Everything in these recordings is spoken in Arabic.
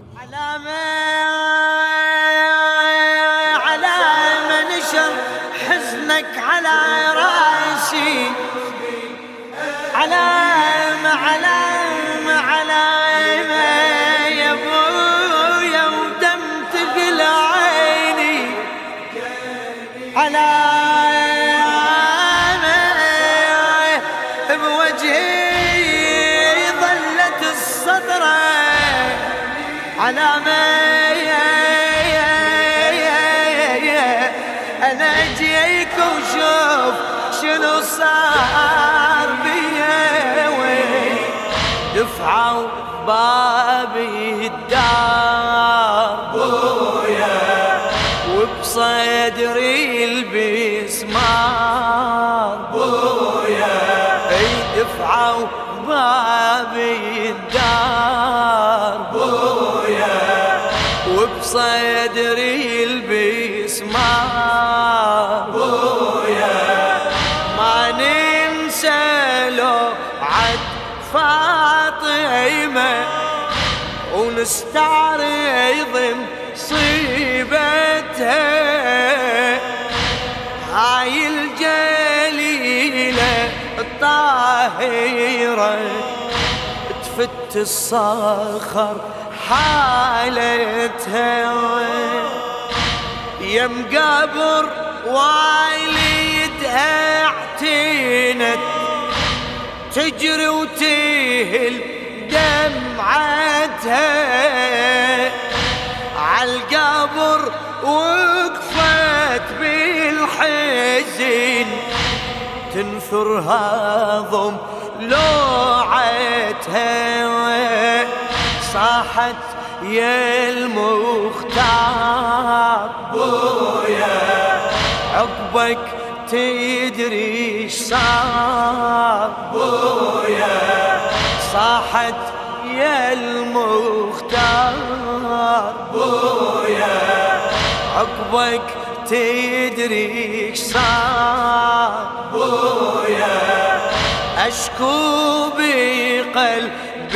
علامة على نشر حزنك على رأسي. علامة علامة علامة يا أبويا ودم تقل عيني. علامة بوجهي علامة أنا أجيك وشوف شنو صار بيا. دفعوا بابي الدار بويا وبصدري البسمار بويا. أي دفعوا بابي الدار ونستعرض مصيبتها. هاي الجليلة الطاهرة تفت الصخر حالتها. يا مقابر والدها أعتنت تجري وتهل دمعتها عالقبر وقفت بالحزن. تنثرها ضم لوعتها صاحت يا المختار. بويا عقبك تدري صار. بويا صاحت يا المختار. بويا عقبك تدري صار. بويا أشكو بقلب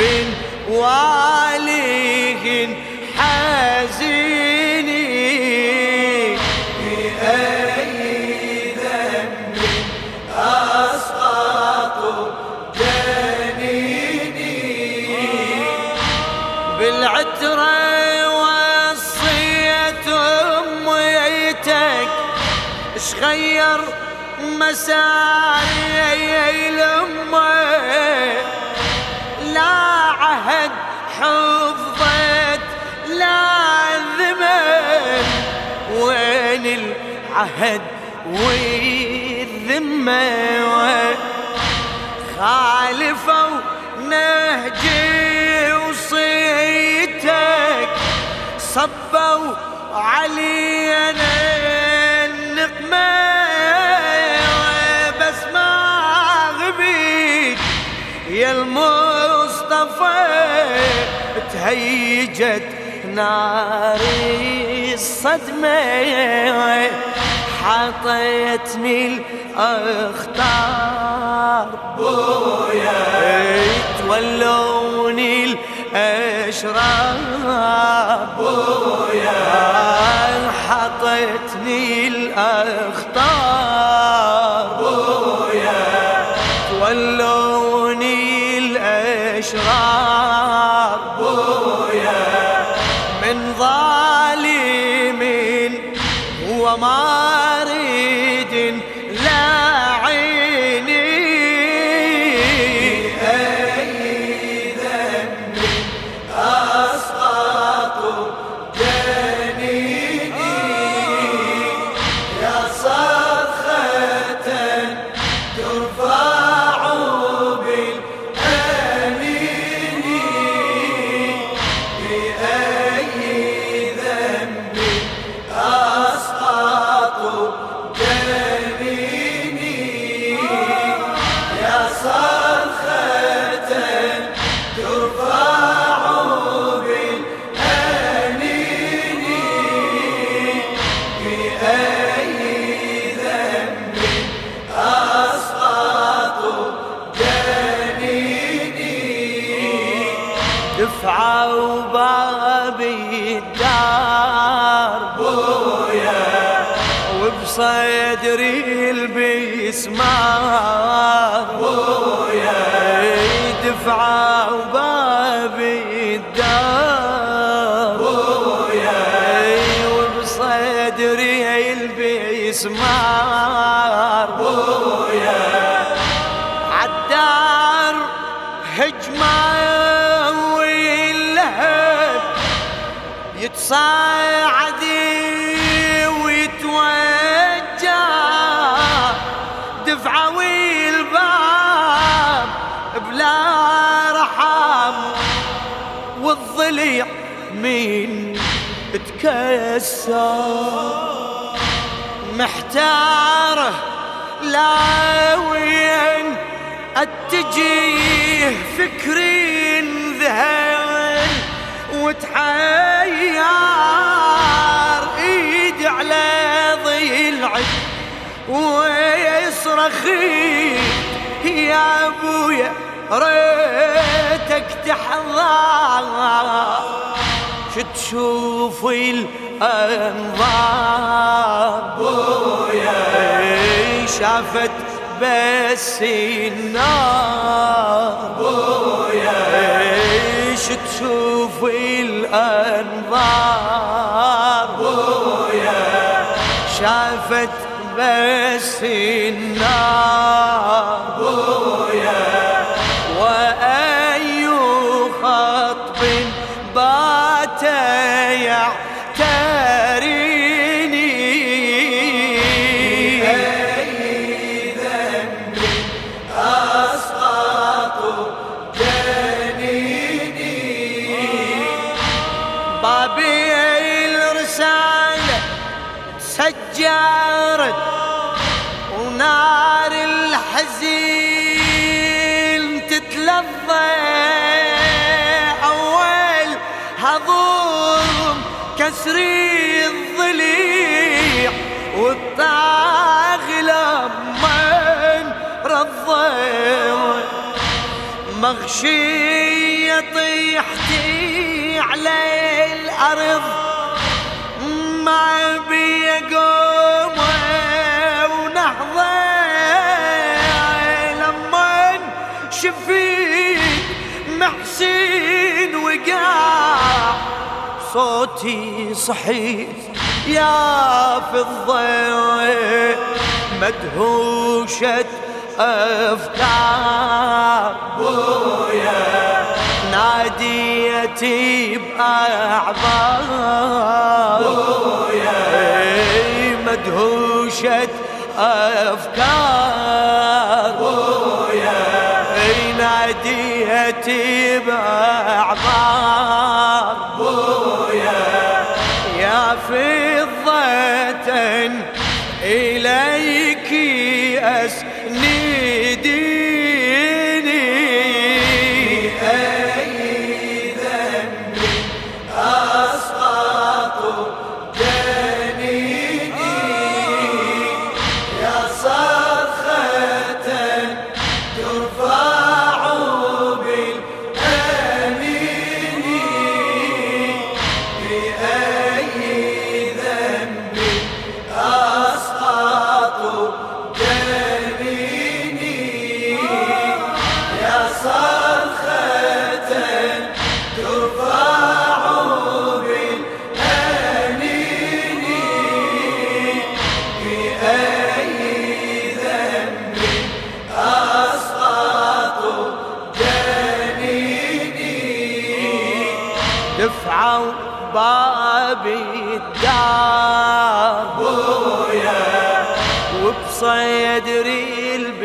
واليه غير مساري لأمي لا عهد حفظت لا ذمن وين العهد والذمة؟ خالفوا نهجي وصيتك. صبوا علينا النقمة. يا المصطفى تهيجت ناري الصدمة. حطيتني الأخطار. بويا تولوني الأشرار. بويا حطيتني الأخطار. heart. باب الدار. بويا وبصدري البسمار. بويا دفعة وباب الدار. بويا وبصدري البسمار. بويا يتصاعد ويتوجه. دفعة والباب بلا رحم والضليع من تكسر. محتاره لا وين أتجيه فكري. وتحير ايدي على ضلعي ويصرخ يا أبويا ريتك تحضر شو تشوف الأنظار؟ بويا شافت بس النار بويا ليش تشوف؟ الأنظار. بويا. شافت بس النار. سجارت ونار الحزين تتلظى أول هضوم كسري الضليع والطاغلة من رضي مغشية طيحتي علي الأرض ما بي محسين وقع صوتي صحيت يا الضيق مدهوشة أفكار. بويا ناديتي بأعضاء بويا مدهوشة أفكار. ناديتي بأعضاء بويا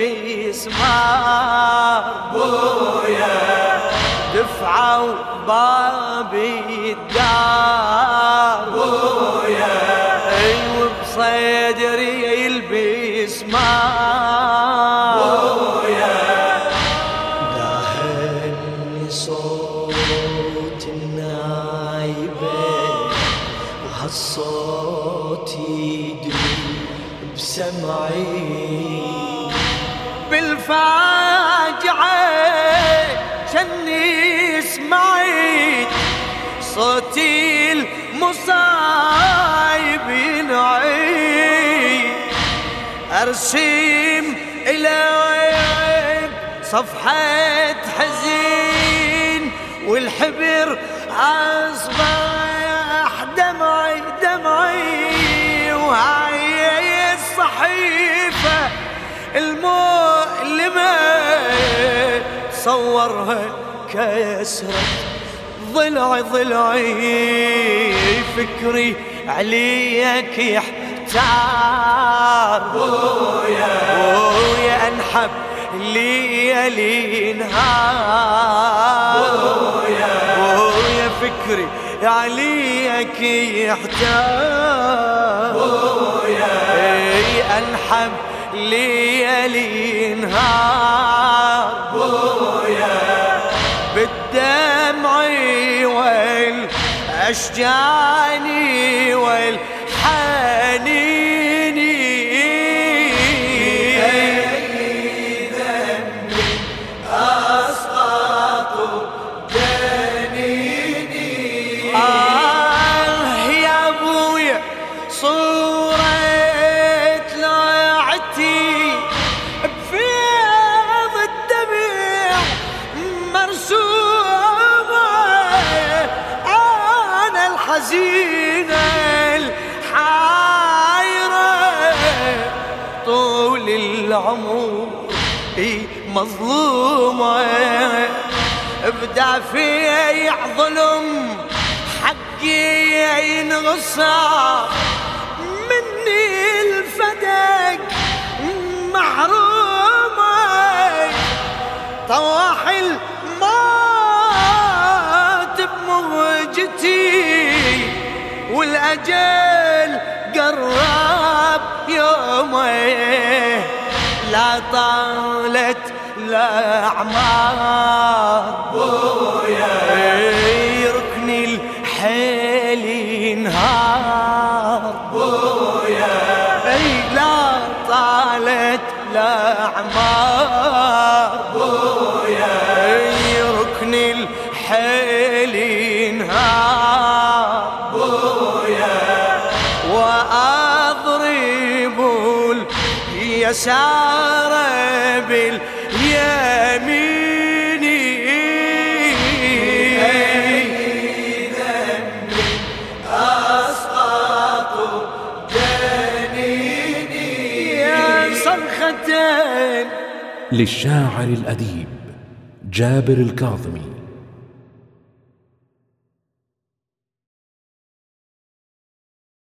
البسمار بويا. دفعوا بابي الدار بويا. أيوه بصدري البسمار بويا. داهني صوت النايبة وهالصوت يدري بسمعي. بالفاجعة جني سمعت صوتي المصايب ينعي أرسم إلى صفحة حزين والحبر أصبح صورها كسرة. ضلعي ضلعي فكري عليك يحتار. بويا بويا أنحب ليالي نهار ويا فكري عليك يحتاج أنحب ليالي نهار والاشجان والحنين الحزينة الحايرة طول العمر مظلومة. ابدع في ظلم حقي ينغصى. والأجل قرب يومه لا طالت الأعمار اليسار باليمين. أسقط جنيني يا صرخة للشاعر الأديب جابر الكاظمي.